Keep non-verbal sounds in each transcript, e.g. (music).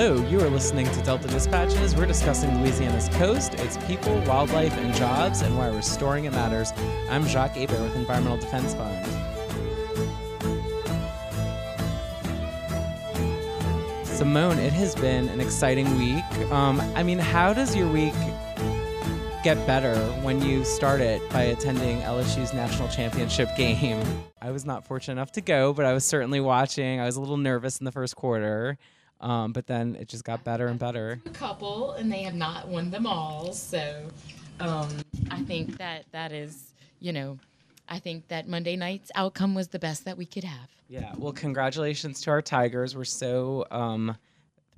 Hello, you are listening to Delta Dispatches. We're discussing Louisiana's coast, its people, wildlife, and jobs, and why restoring it matters. I'm Jacques Hebert with Environmental Defense Fund. Simone, it has been an exciting week. Um, I mean, how does your week get better when you start it by attending LSU's national championship game? I was not fortunate enough to go, but I was certainly watching. I was a little nervous in the first quarter. Um, but then it just got better and better. A couple, and they have not won them all. So um, I think that that is, you know, I think that Monday night's outcome was the best that we could have. Yeah. Well, congratulations to our Tigers. We're so um,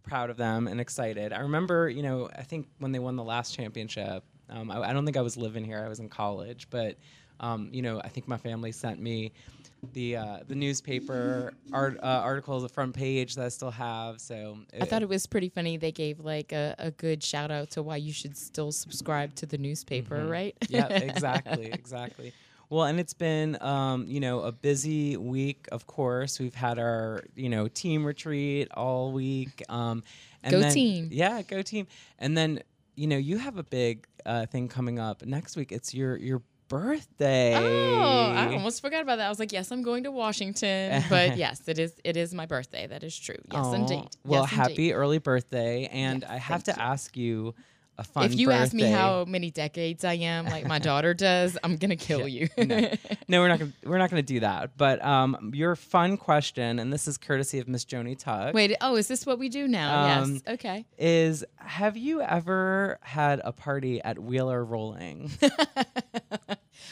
proud of them and excited. I remember, you know, I think when they won the last championship, um, I, I, don't think I was living here. I was in college, but um, you know, I think my family sent me the uh, the newspaper art, uh, articles, the front page that I still have. So it, I thought it was pretty funny. They gave like a, a good shout out to why you should still subscribe to the newspaper, mm-hmm. right? yeah, (laughs) exactly, exactly. Well, and it's been, um, you know, a busy week. Of course, we've had our, you know, team retreat all week. Um, and go then, team! Yeah, go team! And then, you know, you have a big uh, thing coming up next week. It's your your birthday. Oh, I almost forgot about that. I was like, yes, I'm going to Washington, (laughs) but yes, it is. It is my birthday. That is true. Yes, oh, indeed. Well, yes, happy indeed. early birthday, and yes, I have to you. ask you a fun. If you birthday. ask me how many decades I am, like my daughter does, I'm gonna (laughs) kill yeah, you. no. (laughs) no. we're not gonna we're not gonna do that. But um, your fun question, and this is courtesy of Miss Joni Tuck. Wait, oh, is this what we do now? Um, yes. Okay. Is have you ever had a party at Wheeler Rolling?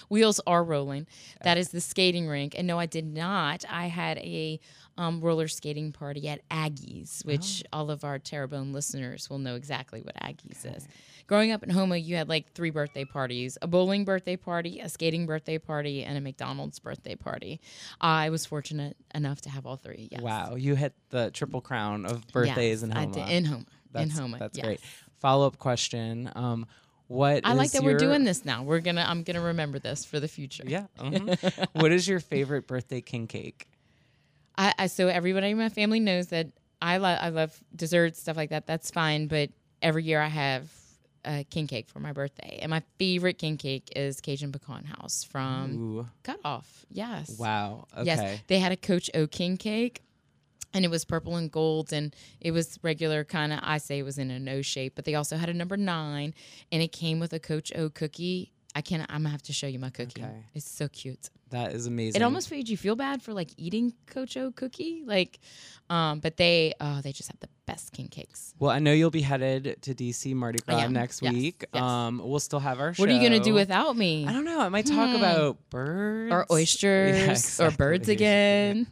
Wheels are rolling. That is the skating rink. And no, I did not. I had a um, roller skating party at Aggie's, which oh. all of our Terrebonne listeners will know exactly what Aggie's okay. is. Growing up in Houma, you had like three birthday parties a bowling birthday party, a skating birthday party, and a McDonald's birthday party. I was fortunate enough to have all three. Yes. Wow. You hit the triple crown of birthdays yes, in Houma. I did, in Houma. That's, in Houma. That's yes. great. Follow up question. Um, what I like that your... we're doing this now. We're gonna I'm gonna remember this for the future. Yeah. (laughs) Mm-hmm. what is your favorite birthday king cake? I, I so everybody in my family knows that I love I love desserts stuff like that. That's fine, but every year I have a king cake for my birthday, and my favorite king cake is Cajun Pecan House from Ooh. Cut Off. Yes. Wow. Okay. Yes, they had a Coach O king cake. And it was purple and gold, and it was regular kind of. I say it was in a no shape, but they also had a number nine, and it came with a Coach O cookie I can't. I'm gonna have to show you my cookie. Okay. It's so cute. That is amazing. It almost made you feel bad for like eating Coach O cookie, like, um, but they, oh, they just have the best king cakes. Well, I know you'll be headed to DC Mardi Gras next yes. week. Yes. Um, we'll still have our. Show. What are you gonna do without me? I don't know. I might talk hmm. about birds or oysters yeah, exactly. or birds (laughs) again.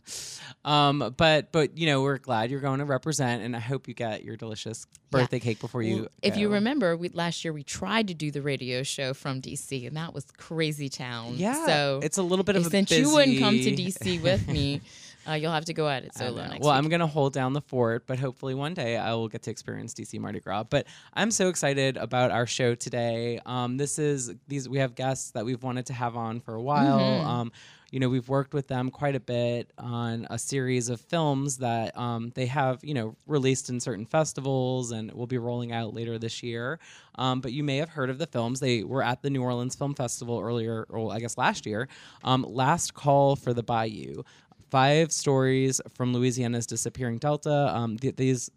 Um, but but you know we're glad you're going to represent, and I hope you get your delicious birthday yeah. cake before you. Well, if you remember, we, last year we tried to do the radio show from DC, and that was crazy town. Yeah, so it's a little bit of a since busy... you wouldn't come to DC (laughs) with me. Uh, you'll have to go at it solo next Well, week. I'm going to hold down the fort, but hopefully one day I will get to experience DC Mardi Gras. But I'm so excited about our show today. Um, this is these we have guests that we've wanted to have on for a while. Mm-hmm. Um, you know, we've worked with them quite a bit on a series of films that um, they have, you know, released in certain festivals and will be rolling out later this year. Um, but you may have heard of the films. They were at the New Orleans Film Festival earlier, or I guess last year. Um, Last Call for the Bayou. Five stories from Louisiana's disappearing Delta. Um, th- these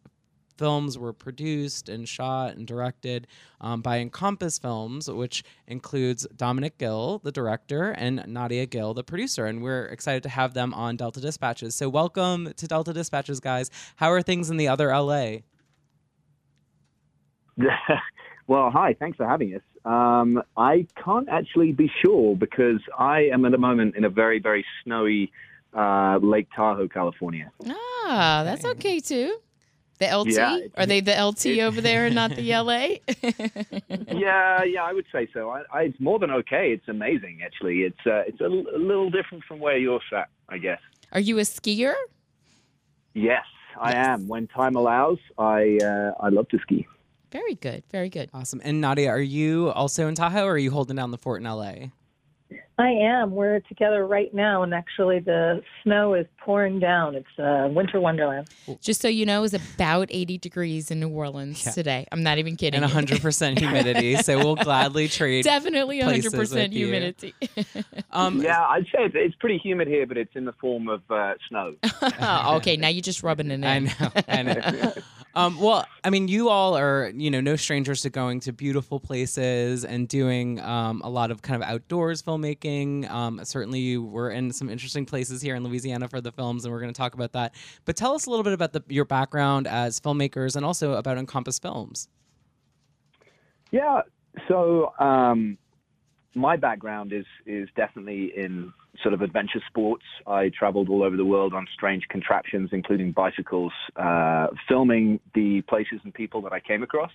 films were produced and shot and directed um, by Encompass Films, which includes Dominic Gill, the director, and Nadia Gill, the producer. And we're excited to have them on Delta Dispatches. So, welcome to Delta Dispatches, guys. How are things in the other LA? (laughs) well, hi. Thanks for having us. Um, I can't actually be sure because I am at the moment in a very, very snowy uh, Lake Tahoe, California. Ah, that's okay too. The LT? Yeah, Are they the LT it, over there and not the (laughs) LA? yeah, yeah, I would say so. I, I, it's more than okay. It's amazing, actually. It's uh, it's a, l- a little different from where you're at, I guess. Are you a skier? Yes, I yes. am. When time allows, I uh, I love to ski. Very good, very good. Awesome. And Nadia, are you also in Tahoe, or are you holding down the fort in LA? I am. We're together right now, and actually, the snow is pouring down. It's uh, winter wonderland. Just so you know, it's about 80 degrees in New Orleans Yeah. today. I'm not even kidding. And 100% humidity. (laughs) So we'll gladly trade. Definitely 100% with you. humidity. (laughs) Um, Yeah, I'd say it's, it's pretty humid here, but it's in the form of uh, snow. Oh, (laughs) okay, now you're just rubbing it in. I know. I know. Um, well, I mean, you all are, you know, no strangers to going to beautiful places and doing um, a lot of kind of outdoors filmmaking. Um, certainly, you were in some interesting places here in Louisiana for the films, and we're going to talk about that. But tell us a little bit about the, your background as filmmakers and also about Encompass Films. Yeah. So um, my background is is definitely in sort of adventure sports. I traveled all over the world on strange contraptions, including bicycles, uh, filming the places and people that I came across.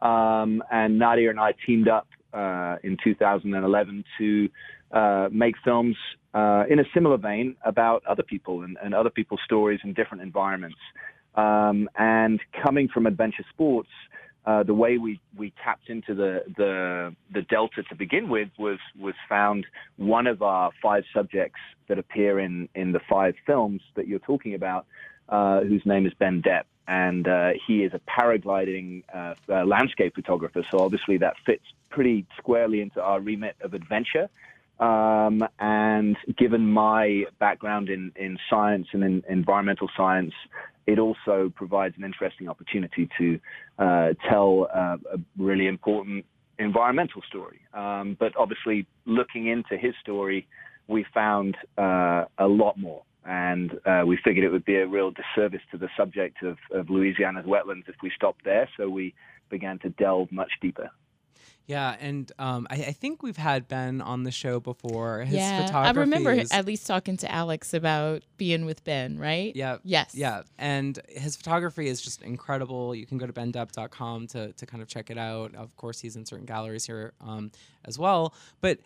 Um, and Nadia and I teamed up uh, in 2011 to uh, make films uh, in a similar vein about other people and, and other people's stories in different environments. Um, and coming from adventure sports, uh, the way we, we tapped into the, the the delta to begin with was was found one of our five subjects that appear in in the five films that you're talking about, uh, whose name is Ben Depp, and uh, he is a paragliding uh, uh, landscape photographer. So obviously that fits pretty squarely into our remit of adventure. Um, and given my background in, in science and in environmental science, it also provides an interesting opportunity to uh, tell uh, a really important environmental story. Um, but obviously, looking into his story, we found uh, a lot more. And uh, we figured it would be a real disservice to the subject of, of Louisiana's wetlands if we stopped there. So we began to delve much deeper. Yeah, and um, I, I think we've had Ben on the show before. His yeah, I remember is- at least talking to Alex about being with Ben, right? Yeah. Yes. Yeah, and his photography is just incredible. You can go to bendepp.com to to kind of check it out. Of course, he's in certain galleries here um, as well. But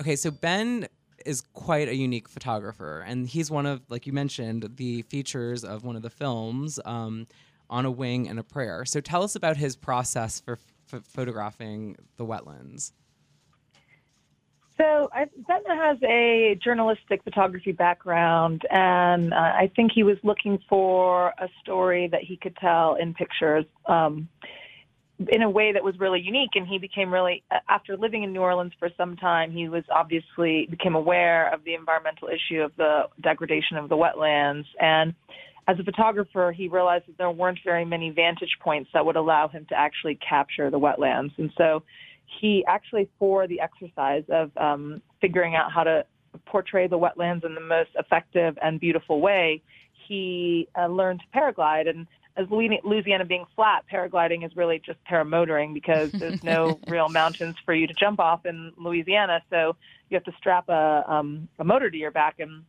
okay, so Ben is quite a unique photographer, and he's one of, like you mentioned, the features of one of the films, um, On a Wing and a Prayer. So tell us about his process for f- photographing the wetlands. So I, has a journalistic photography background, and uh, I think he was looking for a story that he could tell in pictures um, in a way that was really unique. And he became really, after living in New Orleans for some time, he was obviously became aware of the environmental issue of the degradation of the wetlands. And as a photographer, he realized that there weren't very many vantage points that would allow him to actually capture the wetlands. And so he actually, for the exercise of um, figuring out how to portray the wetlands in the most effective and beautiful way, he uh, learned to paraglide. And as Louisiana Louisiana being flat, paragliding is really just paramotoring because there's no (laughs) real mountains for you to jump off in Louisiana. So you have to strap a, um, a motor to your back. And,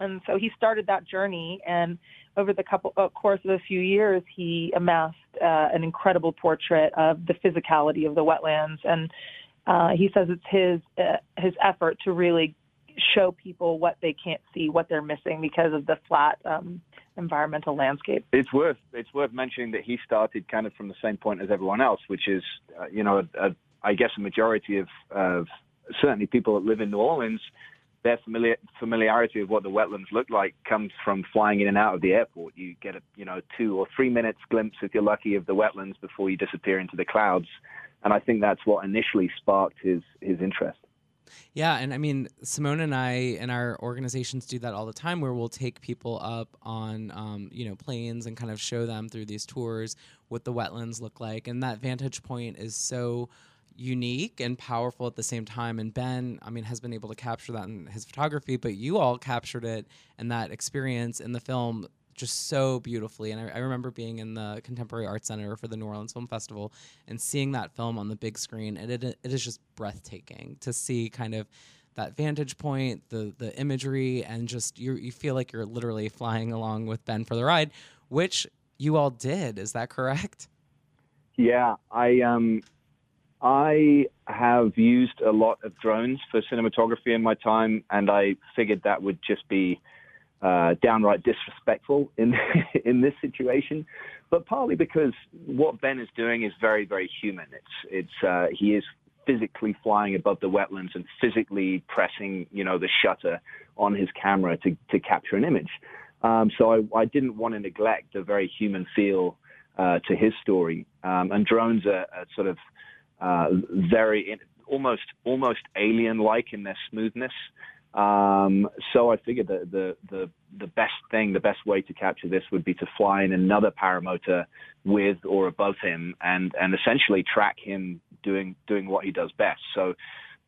and so he started that journey. And over the couple uh, course of a few years, he amassed uh, an incredible portrait of the physicality of the wetlands, and uh, he says it's his uh, his effort to really show people what they can't see, what they're missing because of the flat um, environmental landscape. It's worth it's worth mentioning that he started kind of from the same point as everyone else, which is uh, you know a, a, I guess a majority of, of certainly people that live in New Orleans their familiar, familiarity of what the wetlands look like comes from flying in and out of the airport. You get a you know two or three minutes glimpse, if you're lucky, of the wetlands before you disappear into the clouds, and I think that's what initially sparked his his interest. Yeah, and I mean, Simone and I and our organizations do that all the time, where we'll take people up on, um, you know, planes and kind of show them through these tours what the wetlands look like, and that vantage point is so unique and powerful at the same time. And Ben, I mean, has been able to capture that in his photography, but you all captured it and that experience in the film just so beautifully. And I, I, remember being in the Contemporary Art Center for the New Orleans Film Festival and seeing that film on the big screen. And it, it is just breathtaking to see kind of that vantage point, the the imagery, and just you you feel like you're literally flying along with Ben for the ride, which you all did. Is that correct? Yeah, I um I have used a lot of drones for cinematography in my time, and I figured that would just be uh, downright disrespectful in (laughs) in this situation. But partly because what Ben is doing is very, very human. It's it's uh, he is physically flying above the wetlands and physically pressing, you know, the shutter on his camera to, to capture an image. Um, so I, I, didn't want to neglect the very human feel uh, to his story. Um, and drones are, are sort of uh, very almost almost alien-like in their smoothness. Um, so I figured that the, the the best thing, the best way to capture this would be to fly in another paramotor with or above him, and and essentially track him doing doing what he does best. So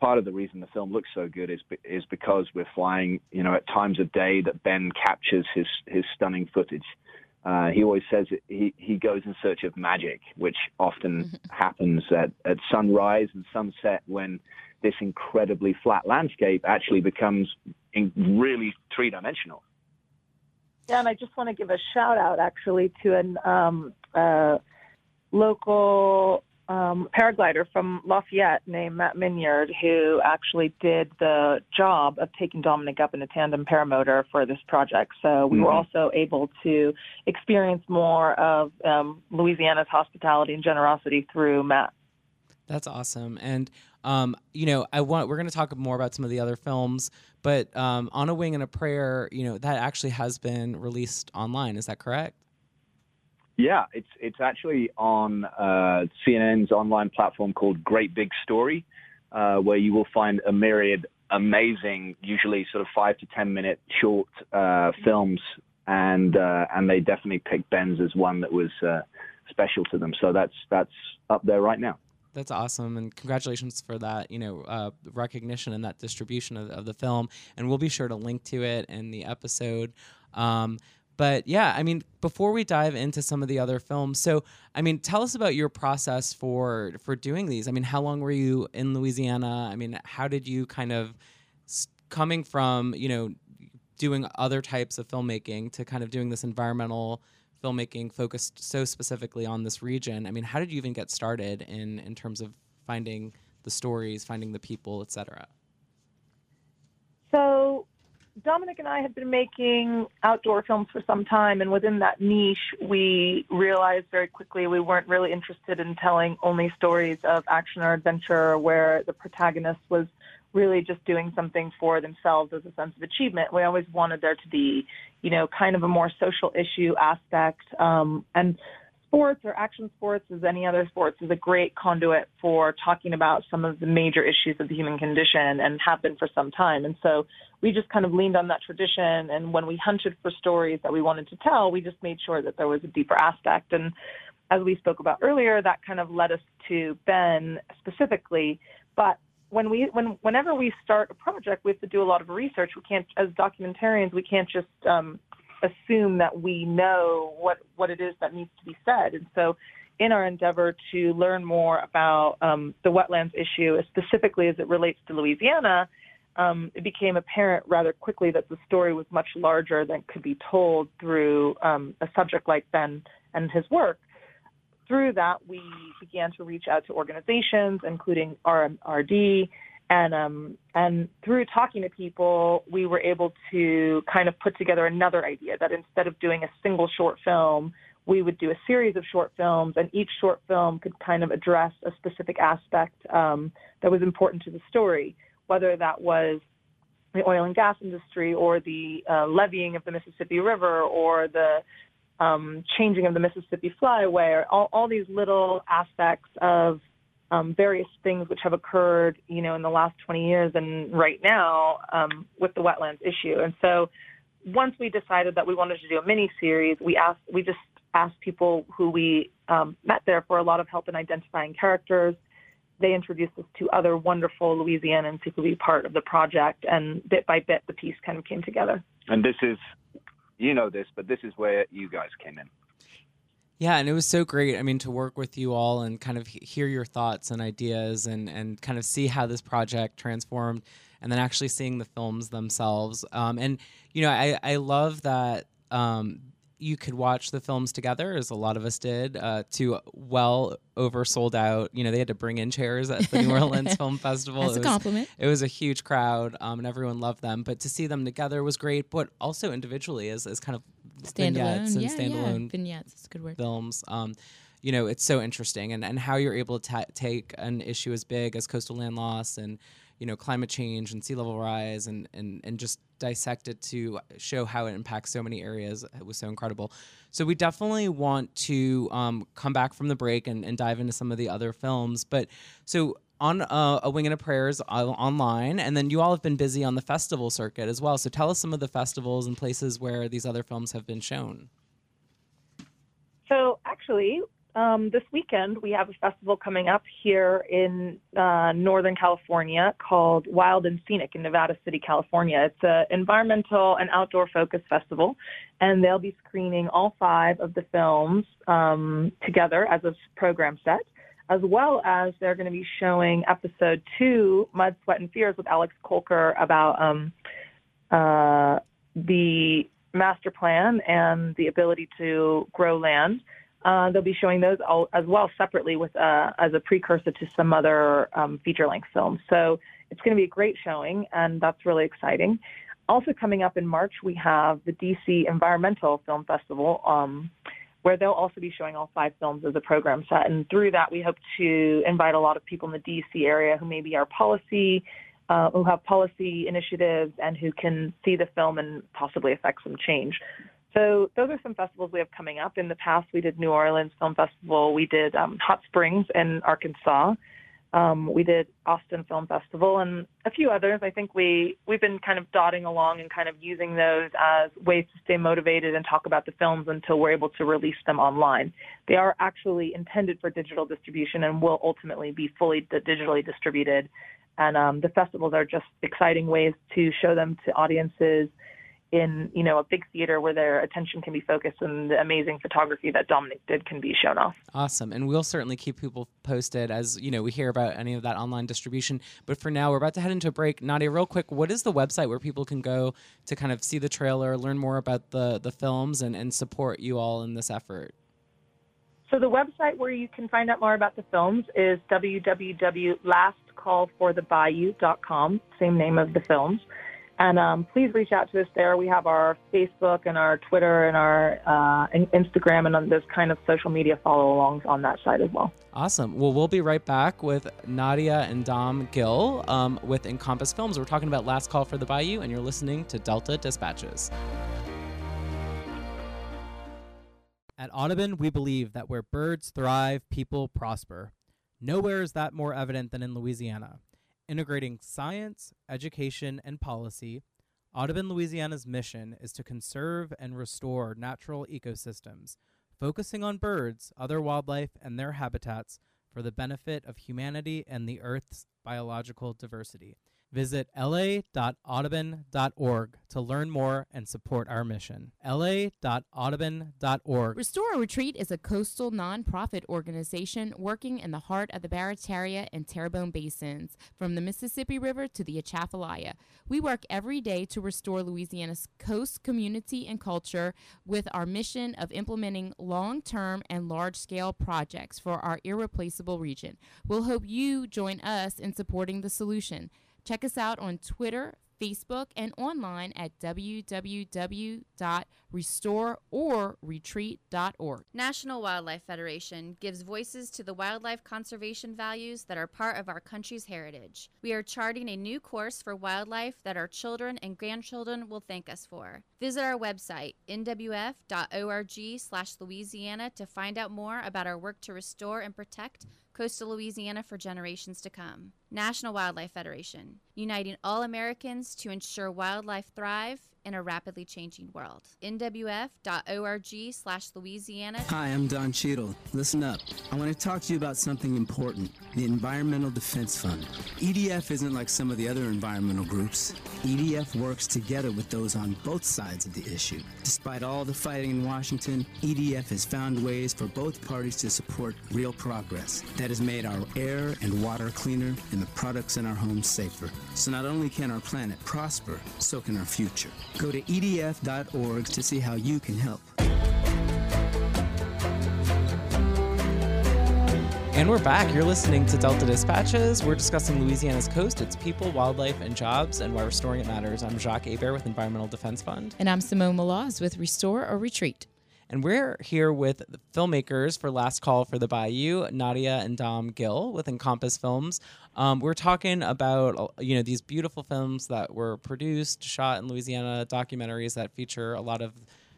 part of the reason the film looks so good is is because we're flying, you know, at times of day that Ben captures his his stunning footage. Uh, he always says he, he goes in search of magic, which often (laughs) happens at, at sunrise and sunset when this incredibly flat landscape actually becomes really three dimensional. Yeah, and I just want to give a shout out actually to an um, uh, local um, paraglider from Lafayette named Matt Minyard, who actually did the job of taking Dominic up in a tandem paramotor for this project. So we mm-hmm. were also able to experience more of um, Louisiana's hospitality and generosity through Matt. That's awesome. And um, you know, I want we're going to talk more about some of the other films, but um, on a wing and a prayer, you know, that actually has been released online. Is that correct? Yeah, it's it's actually on uh, CNN's online platform called Great Big Story, uh, where you will find a myriad amazing, usually sort of five to ten minute short uh, films, and uh, and they definitely picked Ben's as one that was uh, special to them. So that's that's up there right now. That's awesome, and congratulations for that. You know, uh, recognition and that distribution of, of, the film, and we'll be sure to link to it in the episode. Um, but yeah, I mean, before we dive into some of the other films, so I mean, tell us about your process for for doing these. I mean, how long were you in Louisiana? I mean, how did you kind of coming from you know doing other types of filmmaking to kind of doing this environmental filmmaking focused so specifically on this region? I mean, how did you even get started in in terms of finding the stories, finding the people, etc.? So Dominic and I had been making outdoor films for some time, and within that niche, we realized very quickly we weren't really interested in telling only stories of action or adventure where the protagonist was really just doing something for themselves as a sense of achievement. We always wanted there to be, you know, kind of a more social issue aspect. Um, and sports or action sports, as any other sports, is a great conduit for talking about some of the major issues of the human condition and have been for some time. And so we just kind of leaned on that tradition. And when we hunted for stories that we wanted to tell, we just made sure that there was a deeper aspect. And as we spoke about earlier, that kind of led us to Ben specifically. But when we when whenever we start a project, we have to do a lot of research. We can't, as documentarians, we can't just um, assume that we know what, what it is that needs to be said. And so in our endeavor to learn more about um, the wetlands issue, specifically as it relates to Louisiana, um, it became apparent rather quickly that the story was much larger than could be told through um, a subject like Ben and his work. Through that, we began to reach out to organizations, including RMRD, and um, and through talking to people, we were able to kind of put together another idea that instead of doing a single short film, we would do a series of short films, and each short film could kind of address a specific aspect um, that was important to the story, whether that was the oil and gas industry or the uh, leveeing of the Mississippi River or the um, changing of the Mississippi Flyway, or all, all these little aspects of um, various things which have occurred, you know, in the last 20 years and right now um, with the wetlands issue. And so once we decided that we wanted to do a mini series, we asked, we just asked people who we um, met there for a lot of help in identifying characters. They introduced us to other wonderful Louisianans who could be part of the project, and bit by bit, the piece kind of came together. And this is, you know this, but this is where you guys came in. Yeah, and it was so great. I mean, to work with you all and kind of hear your thoughts and ideas and and kind of see how this project transformed, and then actually seeing the films themselves. Um, and you know, I I love that. Um, you could watch the films together, as a lot of us did, uh, to well over sold out. You know, they had to bring in chairs at the New Orleans (laughs) Film Festival. That's it a compliment. it was a huge crowd, um, and everyone loved them. But to see them together was great. But also individually, as, as kind of vignettes and yeah, standalone yeah. vignettes. It's a good word. Films. Um, you know, it's so interesting, and and how you're able to ta- take an issue as big as coastal land loss and you know climate change and sea level rise and and and just dissect it to show how it impacts so many areas it was so incredible so we definitely want to um, come back from the break and, and dive into some of the other films but so on uh, a wing and a prayers uh, online and then you all have been busy on the festival circuit as well. So tell us some of the festivals and places where these other films have been shown. So actually um, this weekend we have a festival coming up here in uh, Northern California called Wild and Scenic in Nevada City, California. It's an environmental and outdoor focused festival, and they'll be screening all five of the films um, together as a program set, as well as they're going to be showing episode two, Mud, Sweat, and Fears with Alex Kolker about um, uh, the master plan and the ability to grow land. Uh, they'll be showing those all, as well separately with uh, as a precursor to some other um, feature-length films. So it's going to be a great showing, and that's really exciting. Also coming up in March, we have the DC Environmental Film Festival, um, where they'll also be showing all five films as a program set. And through that, we hope to invite a lot of people in the DC area who maybe are policy, uh, who have policy initiatives, and who can see the film and possibly affect some change. So those are some festivals we have coming up. In the past, we did New Orleans Film Festival. We did um, Hot Springs in Arkansas. Um, we did Austin Film Festival and a few others. I think we we've been kind of dotting along and kind of using those as ways to stay motivated and talk about the films until we're able to release them online. They are actually intended for digital distribution and will ultimately be fully digitally distributed. And um, the festivals are just exciting ways to show them to audiences in you know a big theater where their attention can be focused and the amazing photography that Dominic did can be shown off. Awesome, and we'll certainly keep people posted as you know we hear about any of that online distribution. But for now, we're about to head into a break. Nadia, real quick, what is the website where people can go to kind of see the trailer, learn more about the the films, and and support you all in this effort? So the website where you can find out more about the films is www.lastcallforthebayou.com, same name of the films. And um, please reach out to us there. We have our Facebook and our Twitter and our uh, Instagram and on those kind of social media follow alongs on that side as well. Awesome. Well, we'll be right back with Nadia and Dom Gill um, with Encompass Films. We're talking about Last Call for the Bayou, and you're listening to Delta Dispatches. At Audubon, we believe that where birds thrive, people prosper. Nowhere is that more evident than in Louisiana. Integrating science, education, and policy, Audubon, Louisiana's mission is to conserve and restore natural ecosystems, focusing on birds, other wildlife, and their habitats for the benefit of humanity and the Earth's biological diversity. Visit la.audubon.org to learn more and support our mission. la.audubon.org. Restore Retreat is a coastal nonprofit organization working in the heart of the Barataria and Terrebonne basins, from the Mississippi River to the Atchafalaya. We work every day to restore Louisiana's coast community and culture with our mission of implementing long term and large scale projects for our irreplaceable region. We'll hope you join us in supporting the solution. Check us out on Twitter, Facebook, and online at www.restoreorretreat.org. National Wildlife Federation gives voices to the wildlife conservation values that are part of our country's heritage. We are charting a new course for wildlife that our children and grandchildren will thank us for. Visit our website, nwf.org/louisiana to find out more about our work to restore and protect coastal Louisiana for generations to come. National Wildlife Federation, uniting all Americans to ensure wildlife thrive in a rapidly changing world. NWF.org slash Louisiana. Hi, I'm Don Cheadle. Listen up. I want to talk to you about something important the Environmental Defense Fund. EDF isn't like some of the other environmental groups. EDF works together with those on both sides of the issue. Despite all the fighting in Washington, EDF has found ways for both parties to support real progress that has made our air and water cleaner and the products in our homes safer. So not only can our planet prosper, so can our future. Go to edf.org to see how you can help. And we're back. You're listening to Delta Dispatches. We're discussing Louisiana's coast, its people, wildlife, and jobs, and why restoring it matters. I'm Jacques Hebert with Environmental Defense Fund. And I'm Simone Maloz with Restore or Retreat. And we're here with the filmmakers for Last Call for the Bayou, Nadia and Dom Gill with Encompass Films. Um, we're talking about uh, you know these beautiful films that were produced, shot in Louisiana, documentaries that feature a lot of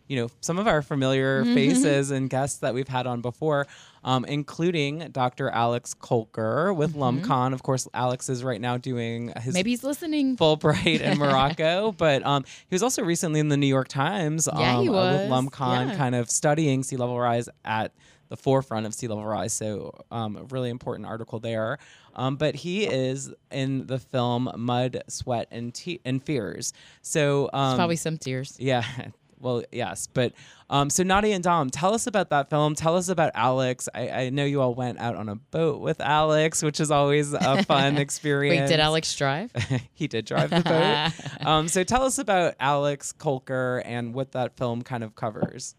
you know some of our familiar Mm-hmm. faces and guests that we've had on before, um, including Dr. Alex Kolker with LUMCON. Of course, Alex is right now doing his Mm-hmm. Maybe he's listening. Fulbright in (laughs) Morocco, but um, he was also recently in the New York Times um, Yeah, he uh, with LUMCON, Yeah. kind of studying sea level rise at the forefront of sea level rise. So, um, a really important article there. Um, but he is in the film Mud, Sweat, and, Te- and Fears. So, um, It's probably some tears. yeah. (laughs) Well, yes, but um, so Nadia and Dom, tell us about that film. Tell us about Alex. I, I know you all went out on a boat with Alex, which is always a (laughs) fun experience. Wait, did Alex drive? (laughs) he did drive the boat. (laughs) um, so tell us about Alex Kolker and what that film kind of covers.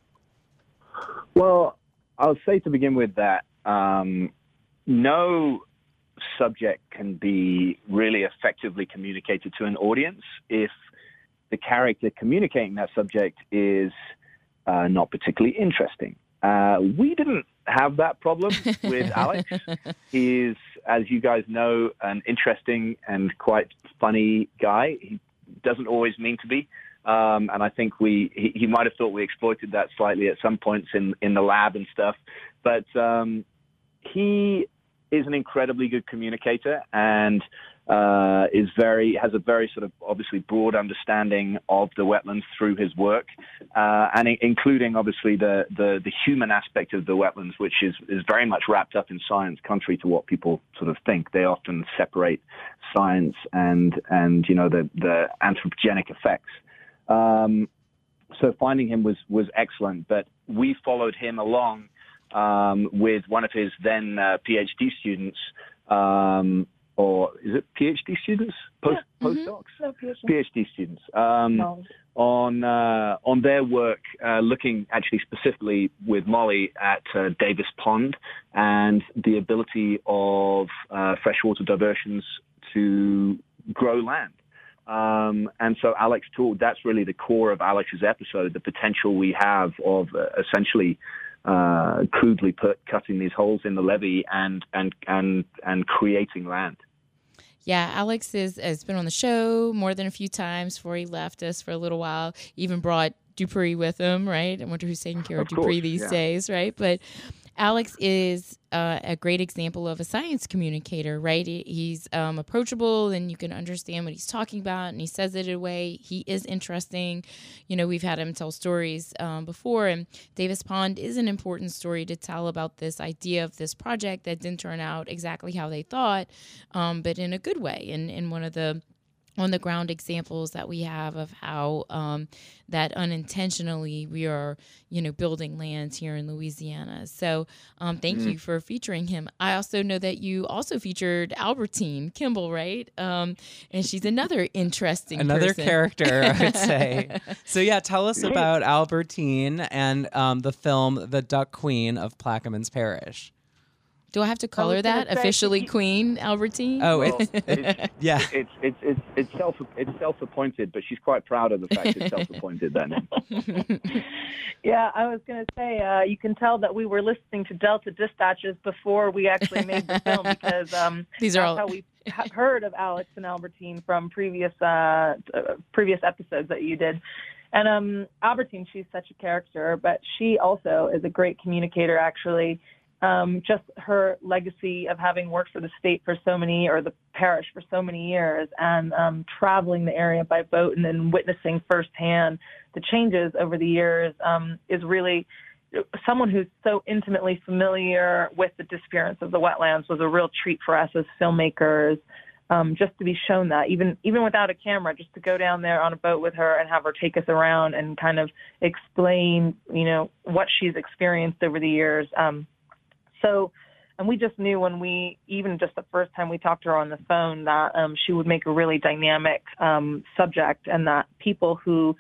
Well, I'll say to begin with that um, no subject can be really effectively communicated to an audience if the character communicating that subject is uh, not particularly interesting. Uh, we didn't have that problem (laughs) with Alex. He's, as you guys know, an interesting and quite funny guy. He doesn't always mean to be. Um, and I think we he, he might have thought we exploited that slightly at some points in in the lab and stuff. But um, he is an incredibly good communicator and uh, is very has a very sort of obviously broad understanding of the wetlands through his work, uh, and including obviously the, the the human aspect of the wetlands, which is is very much wrapped up in science, contrary to what people sort of think. They often separate science and and you know the the anthropogenic effects. Um, so finding him was was excellent, but we followed him along um, with one of his then uh, PhD students, um, or is it PhD students, post postdocs, No, PhD. PhD students, um, No. on uh, on their work, uh, looking actually specifically with Molly at uh, Davis Pond and the ability of uh, freshwater diversions to grow land. Um, and so Alex talked, that's really the core of Alex's episode, the potential we have of uh, essentially uh, crudely put, cutting these holes in the levee and, and, and, and creating land. Yeah, Alex is, has been on the show more than a few times before he left us for a little while. Even brought Dupree with him, right? I wonder who's taking care of, Of Dupree course, these yeah. days, right? But Alex is uh, a great example of a science communicator, right? He's um, approachable and you can understand what he's talking about, and he says it in a way. He is interesting. You know, we've had him tell stories um, before, and Davis Pond is an important story to tell about this idea of this project that didn't turn out exactly how they thought, um, but in a good way. And, and one of the on the ground examples that we have of how um, that unintentionally we are, you know, building lands here in Louisiana. So um, thank you for featuring him. I also know that you also featured Albertine Kimball, right? Um, and she's another interesting Another person. character, I would (laughs) say. so yeah, tell us about Albertine and um, the film The Duck Queen of Plaquemines Parish. Do I have to call her that say- officially, (laughs) Queen Albertine? Oh, Well, it's, (laughs) it's, yeah. it's, it's, it's, it's self it's self appointed, but she's quite proud of the fact it's (laughs) self appointed. That name. Yeah, I was going to say uh, you can tell that we were listening to Delta dispatches before we actually made the film because um, These are that's all how we ha- heard of Alex and Albertine from previous uh, uh, previous episodes that you did. And um, Albertine, she's such a character, but she also is a great communicator. Actually, um, just her legacy of having worked for the state for so many, or the parish for so many years, and um, traveling the area by boat and then witnessing firsthand the changes over the years um, is really someone who's so intimately familiar with the disappearance of the wetlands was a real treat for us as filmmakers. Um, just to be shown that, even even without a camera, just to go down there on a boat with her and have her take us around and kind of explain, you know, what she's experienced over the years. Um, so, and we just knew when we, even just the first time we talked to her on the phone, that um, she would make a really dynamic um, subject, and that people who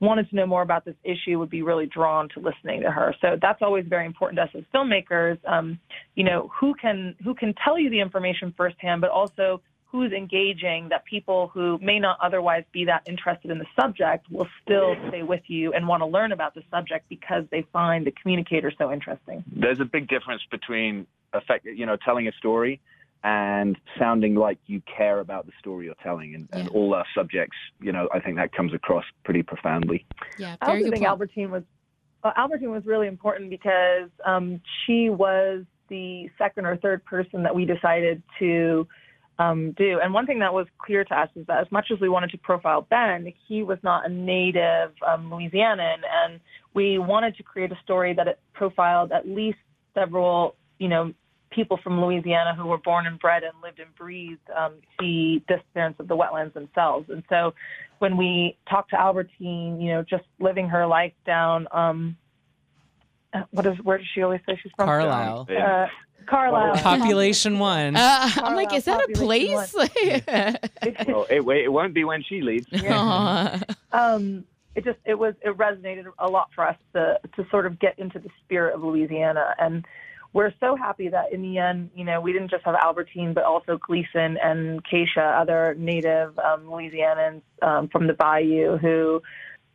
wanted to know more about this issue would be really drawn to listening to her. So that's always very important to us as filmmakers. Um, you know, who can who can tell you the information firsthand, but also who's engaging that people who may not otherwise be that interested in the subject will still stay with you and want to learn about the subject because they find the communicator so interesting. There's a big difference between effect, you know, telling a story and sounding like you care about the story you're telling. And, and all our subjects, you know, I think that comes across pretty profoundly. Yeah, I also think point. Albertine was uh, Albertine was really important because um, she was the second or third person that we decided to um, do. And one thing that was clear to us is that as much as we wanted to profile Ben, he was not a native um, Louisianan, and we wanted to create a story that it profiled at least several, you know, people from Louisiana who were born and bred and lived and breathed um, the disappearance of the wetlands themselves. And so when we talked to Albertine, you know, just living her life down, um, uh, what is, where does she always say she's from? Carlisle. Uh, Carlisle. Population (laughs) one. Uh, I'm like, is that a place? (laughs) well, (laughs) it, it won't be when she leaves. Aw. um, it just it was it resonated a lot for us to to sort of get into the spirit of Louisiana, and we're so happy that in the end, you know, we didn't just have Albertine, but also Gleason and Keisha, other native um, Louisianans um, from the Bayou, who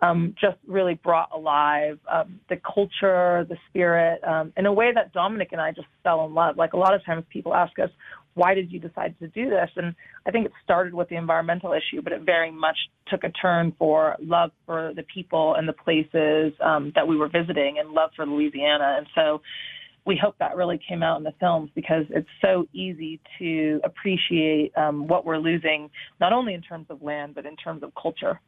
um, just really brought alive um, the culture, the spirit, um, in a way that Dominic and I just fell in love. Like a lot of times, people ask us, "Why did you decide to do this?" And I think it started with the environmental issue, but it very much took a turn for love for the people and the places um, that we were visiting, and love for Louisiana. And so we hope that really came out in the films because it's so easy to appreciate um, what we're losing, not only in terms of land, but in terms of culture.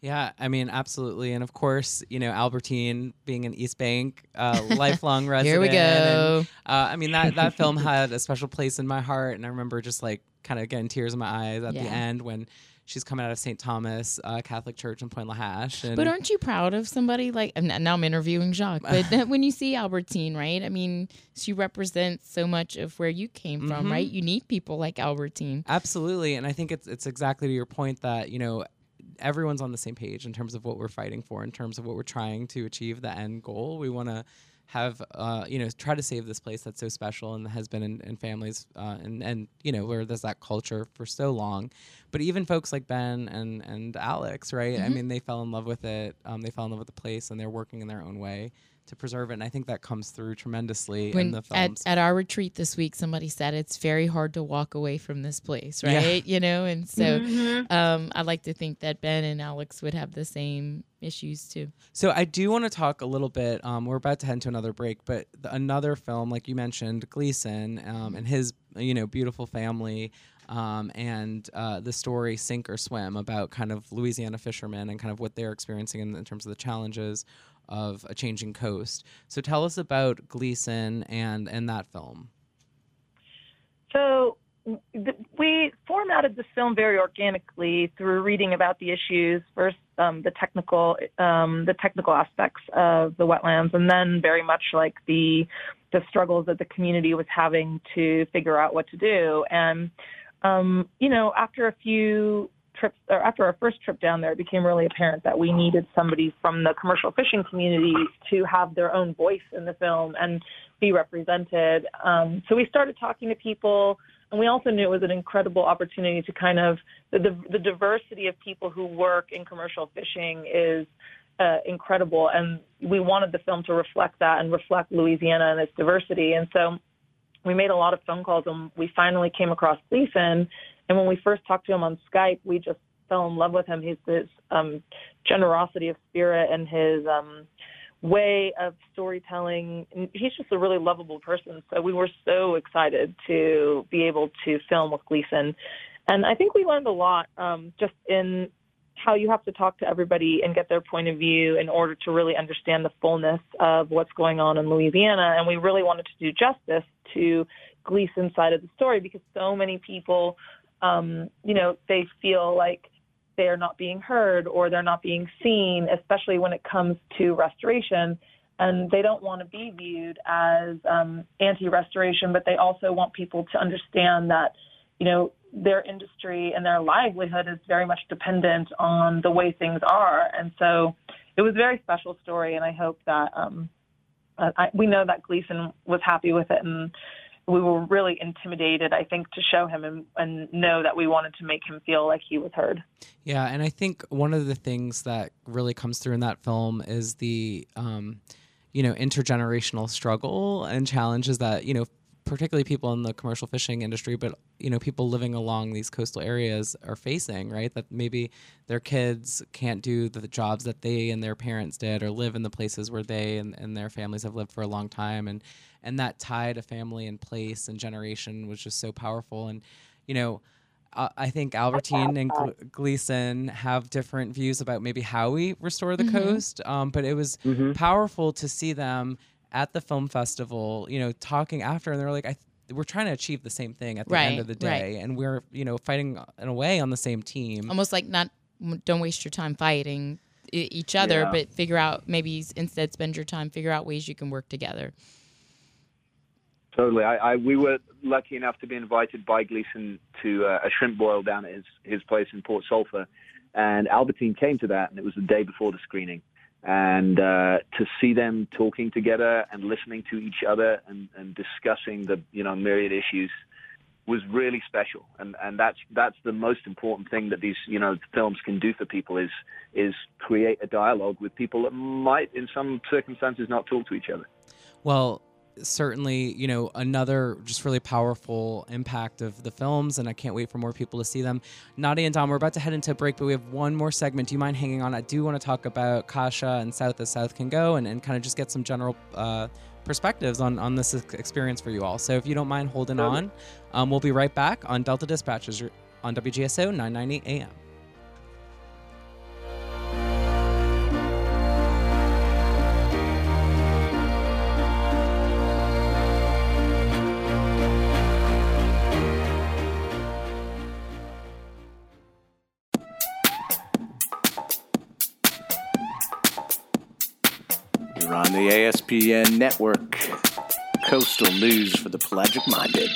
Yeah, I mean, absolutely. And of course, you know, Albertine being an East Bank uh, (laughs) lifelong resident. Here we and, go. uh, I mean, that, that film had a special place in my heart. And I remember just like kind of getting tears in my eyes at the end when she's coming out of St. Thomas uh, Catholic Church in Pointe à la Hache. And But aren't you proud of somebody like? And now I'm interviewing Jacques. But (laughs) when you see Albertine, right? I mean, she represents so much of where you came from, Mhm. right? You need people like Albertine. Absolutely, and I think it's it's exactly to your point that you know everyone's on the same page in terms of what we're fighting for, in terms of what we're trying to achieve, the end goal. We want to have uh, you know try to save this place that's so special and has been in, in families uh, and and you know where there's that culture for so long. But even folks like Ben and and Alex, right? I Mhm. mean, they fell in love with it. Um, they fell in love with the place, and they're working in their own way to preserve it. And I think that comes through tremendously in the at, films. at our retreat this week, somebody said it's very hard to walk away from this place, Yeah. right? You know, and so Mhm. um, I like to think that Ben and Alex would have the same issues too. So I do want to talk a little bit. Um, we're about to head into another break, but the, another film, like you mentioned, Gleason um, and his you know beautiful family, um, and uh, the story Sink or Swim about kind of Louisiana fishermen and kind of what they're experiencing in, in terms of the challenges of a changing coast. So tell us about Gleason and and that film. So we formatted the film very organically through reading about the issues first, um, the technical, um, the technical aspects of the wetlands, and then very much like the the struggles that the community was having to figure out what to do. And um, you know, after a few trips, or after our first trip down there, it became really apparent that we needed somebody from the commercial fishing community to have their own voice in the film and be represented. Um, so we started talking to people, and we also knew it was an incredible opportunity to kind of the, the, the diversity of people who work in commercial fishing is uh, incredible, and we wanted the film to reflect that and reflect Louisiana and its diversity. And so we made a lot of phone calls, and we finally came across Gleason. And when we first talked to him on Skype, we just fell in love with him. He's this um, generosity of spirit and his um, way of storytelling. He's just a really lovable person. So we were so excited to be able to film with Gleason. And I think we learned a lot um, just in how you have to talk to everybody and get their point of view in order to really understand the fullness of what's going on in Louisiana. And we really wanted to do justice to Gleason's side of the story because so many people, um, you know, they feel like they're not being heard or they're not being seen, especially when it comes to restoration. And they don't want to be viewed as um, anti-restoration, but they also want people to understand that, you know, their industry and their livelihood is very much dependent on the way things are. And so it was a very special story, and I hope that um, I, we know that Gleason was happy with it, and we were really intimidated, I think, to show him and, and know that we wanted to make him feel like he was heard. Yeah, and I think one of the things that really comes through in that film is the, um, you know, intergenerational struggle and challenges that you know, particularly people in the commercial fishing industry, but you know, people living along these coastal areas are facing. Right, that maybe their kids can't do the jobs that they and their parents did, or live in the places where they and, and their families have lived for a long time, and and that tie to family and place and generation was just so powerful. And you know, I think Albertine and Gleason have different views about maybe how we restore the Mm-hmm. coast, um, but it was powerful to see them at the film festival. You know, talking after, and they're like, I. Th- we're trying to achieve the same thing at the end of the right. day, and we're you know fighting in a way on the same team. Almost like not don't waste your time fighting each other, Yeah. but figure out maybe instead spend your time figure out ways you can work together. Totally. I, I we were lucky enough to be invited by Gleason to uh, a shrimp boil down at his his place in Port Sulphur, and Albertine came to that, and it was the day before the screening, and uh, to see them talking together and listening to each other and, and discussing the you know myriad issues was really special, and and that's that's the most important thing that these you know films can do for people is is create a dialogue with people that might in some circumstances not talk to each other. Well, certainly, you know, another just really powerful impact of the films, and I can't wait for more people to see them. Nadia and Dom, we're about to head into a break, but we have one more segment. Do you mind hanging on? I do want to talk about Kasha and South as South Can Go and, and kind of just get some general uh, perspectives on, on this experience for you all. So if you don't mind holding on, um, we'll be right back on Delta Dispatches on WGSO 990 AM. The ASPN network. Coastal news for the pelagic minded.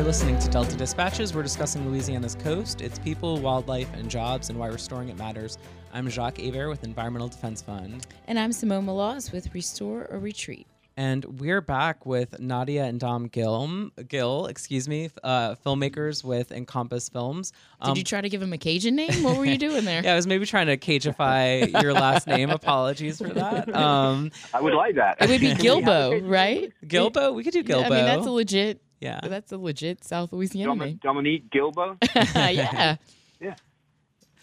You're listening to Delta Dispatches. We're discussing Louisiana's coast, its people, wildlife, and jobs, and why restoring it matters. I'm Jacques Hebert with Environmental Defense Fund. And I'm Simone Maloz with Restore or Retreat. And we're back with Nadia and Dom Gill, Gill, excuse me, uh, filmmakers with Encompass Films. Did you try to give him a Cajun name? What were you (laughs) doing there? Um, yeah, I was maybe trying to Cajify your last name. Apologies for that. Um, I would like that. It would be (laughs) Gilbo, right? Gilbo, we could do Gilbo. I mean, that's a legit. Yeah. That's a legit South Louisiana Domin- name. Dominique Gilbo. (laughs) yeah. Yeah.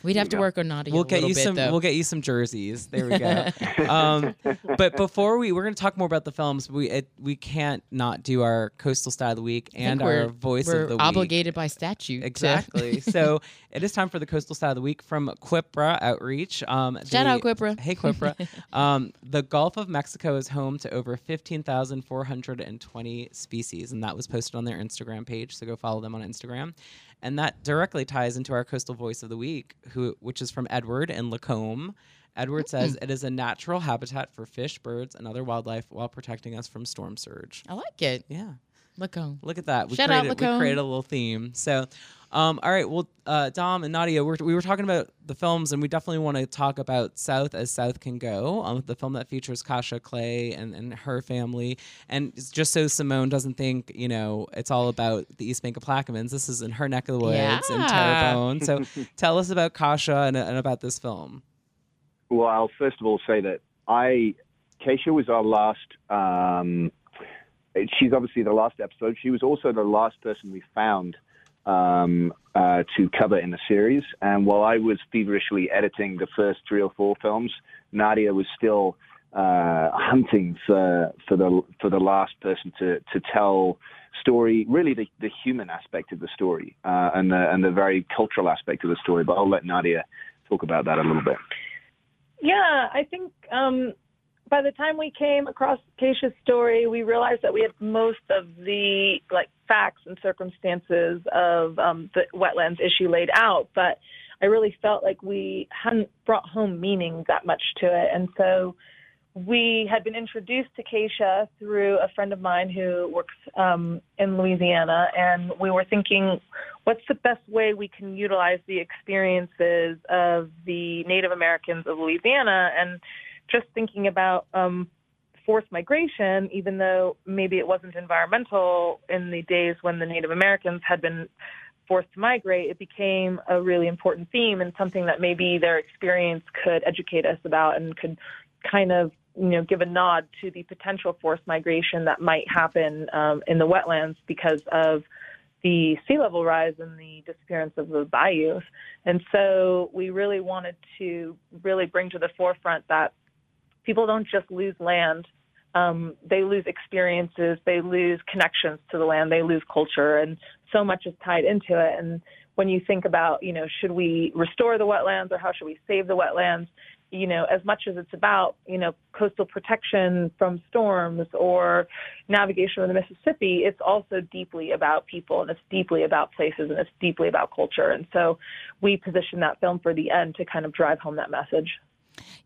We'd have to go. work on naughty. We'll a get you bit, some. Though. We'll get you some jerseys. There we go. (laughs) um, but before we, we're going to talk more about the films. We it, we can't not do our coastal style of the week and our voice of the week. obligated by statute. Exactly. (laughs) so it is time for the coastal style of the week from CWPPRA Outreach. Um, Shout the- out, CWPPRA. Hey CWPPRA. (laughs) um, the Gulf of Mexico is home to over 15,420 species, and that was posted on their Instagram page. So go follow them on Instagram. And that directly ties into our coastal voice of the week, who which is from Edward in Lacombe. Edward says Hmm. it is a natural habitat for fish, birds, and other wildlife while protecting us from storm surge. I like it. Yeah. Lacombe. Look at that. We Shout out, created, we created a little theme. So, um, all right. Well, uh, Dom and Nadia, we're, we were talking about the films, and we definitely want to talk about South as South Can Go, um, the film that features Kasha Clay and, and her family. And just so Simone doesn't think, you know, it's all about the East Bank of Plaquemines. This is in her neck of the woods in Yeah. Terrebonne. So, (laughs) tell us about Kasha and, and about this film. Well, I'll first of all say that I, Keisha was our last. Um, she's obviously the last episode. She was also the last person we found um, uh, to cover in the series. And while I was feverishly editing the first three or four films, Nadia was still uh, hunting for for the for the last person to to tell story, really the, the human aspect of the story uh, and the and the very cultural aspect of the story. But I'll let Nadia talk about that a little bit. Yeah, I think um, by the time we came across Keisha's story, we realized that we had most of the like facts and circumstances of um, the wetlands issue laid out, but I really felt like we hadn't brought home meaning that much to it, and so we had been introduced to Keisha through a friend of mine who works um, in Louisiana, and we were thinking, what's the best way we can utilize the experiences of the Native Americans of Louisiana? And just thinking about um, forced migration, even though maybe it wasn't environmental in the days when the Native Americans had been forced to migrate, it became a really important theme and something that maybe their experience could educate us about and could kind of you know give a nod to the potential forced migration that might happen um, in the wetlands because of the sea level rise and the disappearance of the bayous. And so we really wanted to really bring to the forefront that people don't just lose land. Um, they lose experiences, they lose connections to the land, they lose culture, and so much is tied into it. And when you think about, you know, should we restore the wetlands or how should we save the wetlands? you know, as much as it's about, you know, coastal protection from storms or navigation of the Mississippi, it's also deeply about people and it's deeply about places and it's deeply about culture. And so we position that film for the end to kind of drive home that message.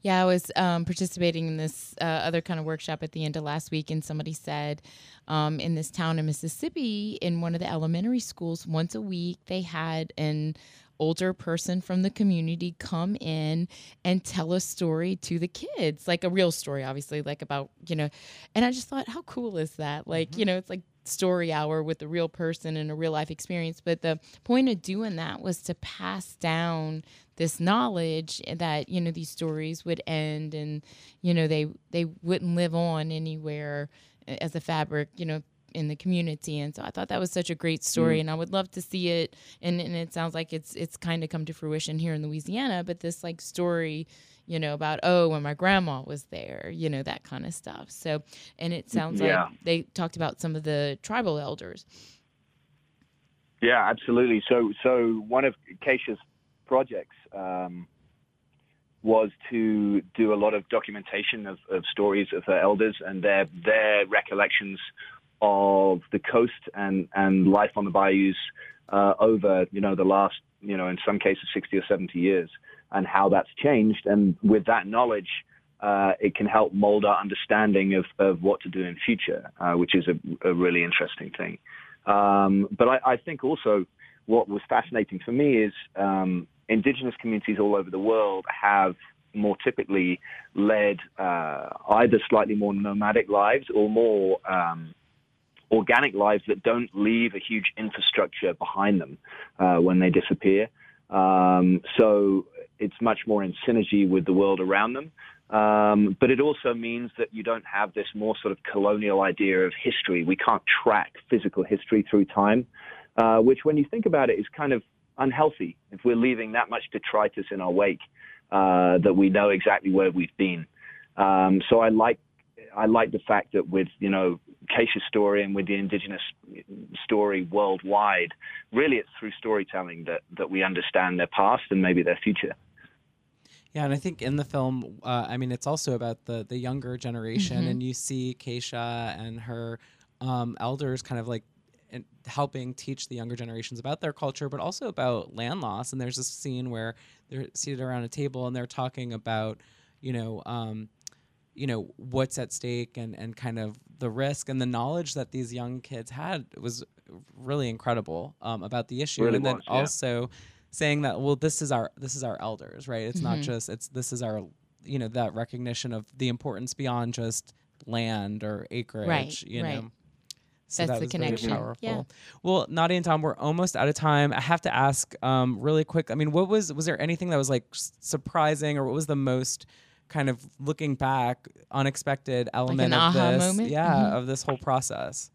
Yeah, I was um, participating in this uh, other kind of workshop at the end of last week, and somebody said um, in this town in Mississippi, in one of the elementary schools, once a week they had an older person from the community come in and tell a story to the kids, like a real story, obviously, like about, you know, and I just thought, how cool is that? Like, mm-hmm. you know, it's like story hour with a real person and a real life experience. But the point of doing that was to pass down this knowledge that you know these stories would end and you know they they wouldn't live on anywhere as a fabric you know in the community and so i thought that was such a great story mm. and i would love to see it and, and it sounds like it's it's kind of come to fruition here in louisiana but this like story you know about oh when my grandma was there you know that kind of stuff. So and it sounds yeah. like they talked about some of the tribal elders. Yeah absolutely. So so one of keisha's projects um, was to do a lot of documentation of, of stories of her elders and their their recollections of the coast and, and life on the bayous uh, over you know the last you know in some cases 60 or 70 years and how that's changed and with that knowledge uh, it can help mold our understanding of, of what to do in future uh, which is a, a, really interesting thing um, but I, I, think also what was fascinating for me is um, indigenous communities all over the world have more typically led uh, either slightly more nomadic lives or more um, organic lives that don't leave a huge infrastructure behind them uh, when they disappear. Um, so it's much more in synergy with the world around them. Um, but it also means that you don't have this more sort of colonial idea of history. We can't track physical history through time, uh, which, when you think about it, is kind of unhealthy if we're leaving that much detritus in our wake uh, that we know exactly where we've been. Um, so I like I like the fact that with you know Keisha's story and with the indigenous story worldwide, really it's through storytelling that that we understand their past and maybe their future. Yeah, and I think in the film, uh, I mean, it's also about the the younger generation, mm-hmm. and you see Keisha and her um, elders kind of like and helping teach the younger generations about their culture, but also about land loss. And there's this scene where they're seated around a table and they're talking about, you know, um, you know what's at stake and and kind of the risk and the knowledge that these young kids had was really incredible um, about the issue, really and was, then yeah. Saying that well, this is our this is our elders, right? It's mm-hmm. not just it's this is our you know that recognition of the importance beyond just land or acreage, right, you right. know. So That's that the connection. powerful. Yeah. Well, Nadia and Dom, we're almost out of time. I have to ask, um, really quick. I mean, what was was there anything that was like surprising, or what was the most kind of looking back unexpected element like of this? Moment? Yeah, mm-hmm. of this whole process.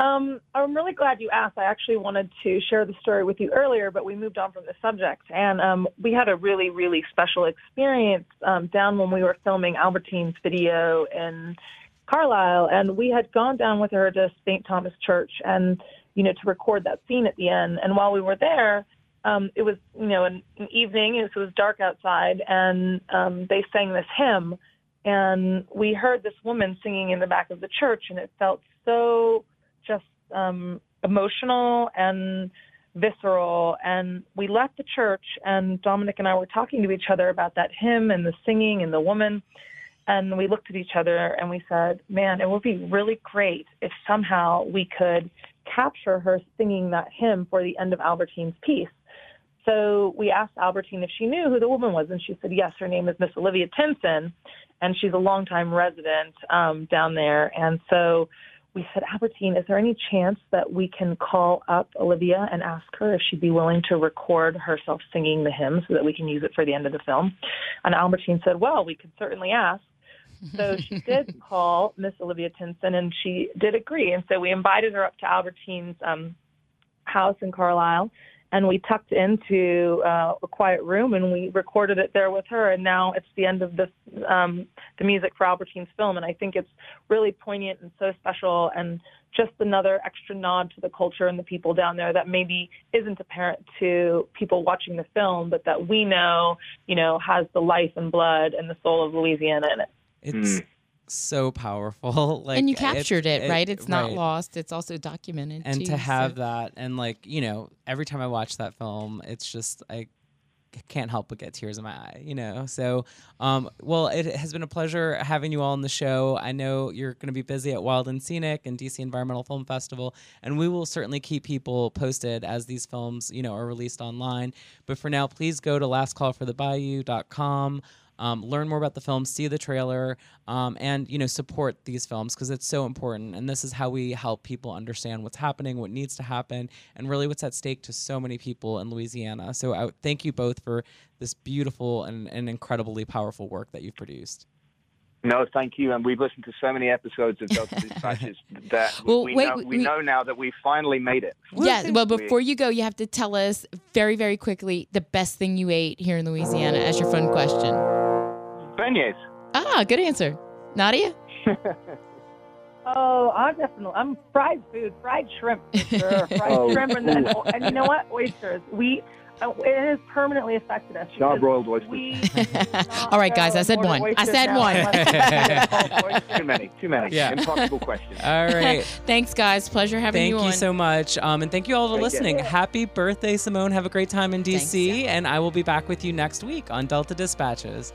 Um, I'm really glad you asked. I actually wanted to share the story with you earlier, but we moved on from the subject. And um, we had a really, really special experience um, down when we were filming Albertine's video in Carlisle, and we had gone down with her to St. Thomas Church and, you know, to record that scene at the end. And while we were there, um, it was, you know, an, an evening, it was dark outside, and um, they sang this hymn. And we heard this woman singing in the back of the church, and it felt so um, emotional and visceral. And we left the church, and Dominic and I were talking to each other about that hymn and the singing and the woman. And we looked at each other and we said, man, it would be really great if somehow we could capture her singing that hymn for the end of Albertine's piece. So we asked Albertine if she knew who the woman was, and she said, yes, her name is Miss Olivia Tinson, and she's a longtime resident um, down there. And so we said, Albertine, is there any chance that we can call up Olivia and ask her if she'd be willing to record herself singing the hymn so that we can use it for the end of the film? And Albertine said, well, we could certainly ask. So she (laughs) did call Miss Olivia Tinson, and she did agree. And so we invited her up to Albertine's um, house in Carlisle, and we tucked into uh, a quiet room, and we recorded it there with her. And now it's the end of this, um, the music for Albertine's film, and I think it's really poignant and so special, and just another extra nod to the culture and the people down there that maybe isn't apparent to people watching the film, but that we know, you know, has the life and blood and the soul of Louisiana in it. It's so powerful. (laughs) like and you it- captured it, right? It's not right. lost. It's also documented. and too, to have so- that and like you know every time i watch that film it's just i can't help but get tears in my eye you know so um well it has been a pleasure having you all on the show i know you're going to be busy at wild and scenic and dc environmental film festival and we will certainly keep people posted as these films you know are released online but for now please go to lastcallforthebayou.com um, learn more about the film, see the trailer, um, and you know support these films because it's so important. And this is how we help people understand what's happening, what needs to happen, and really what's at stake to so many people in Louisiana. So I thank you both for this beautiful and, and incredibly powerful work that you've produced. No, thank you. And we've listened to so many episodes of Delta (laughs) Dispatches that Well, we, wait, know, we- we know now that we finally made it. Yeah, well, before you go, you have to tell us very, very quickly the best thing you ate here in Louisiana as your fun question. Beignets. Ah, good answer. Nadia? (laughs) Oh, I'm definitely. I'm fried food, fried shrimp (laughs) for sure. Fried Oh, shrimp, and, then, and you know what? Oysters. We uh, it has permanently affected us. because Charbroiled oysters. We (laughs) do All right, guys, I said order one. I oysters said now one. unless it's. Too many, too many. Yeah. Impossible questions. All right. Thanks, guys. Pleasure having you. Thank you you, on. so much. Um, and thank you all for Take listening. care. Happy birthday, Simone. Have a great time in DC. Thanks, and I will be back with you next week on Delta Dispatches.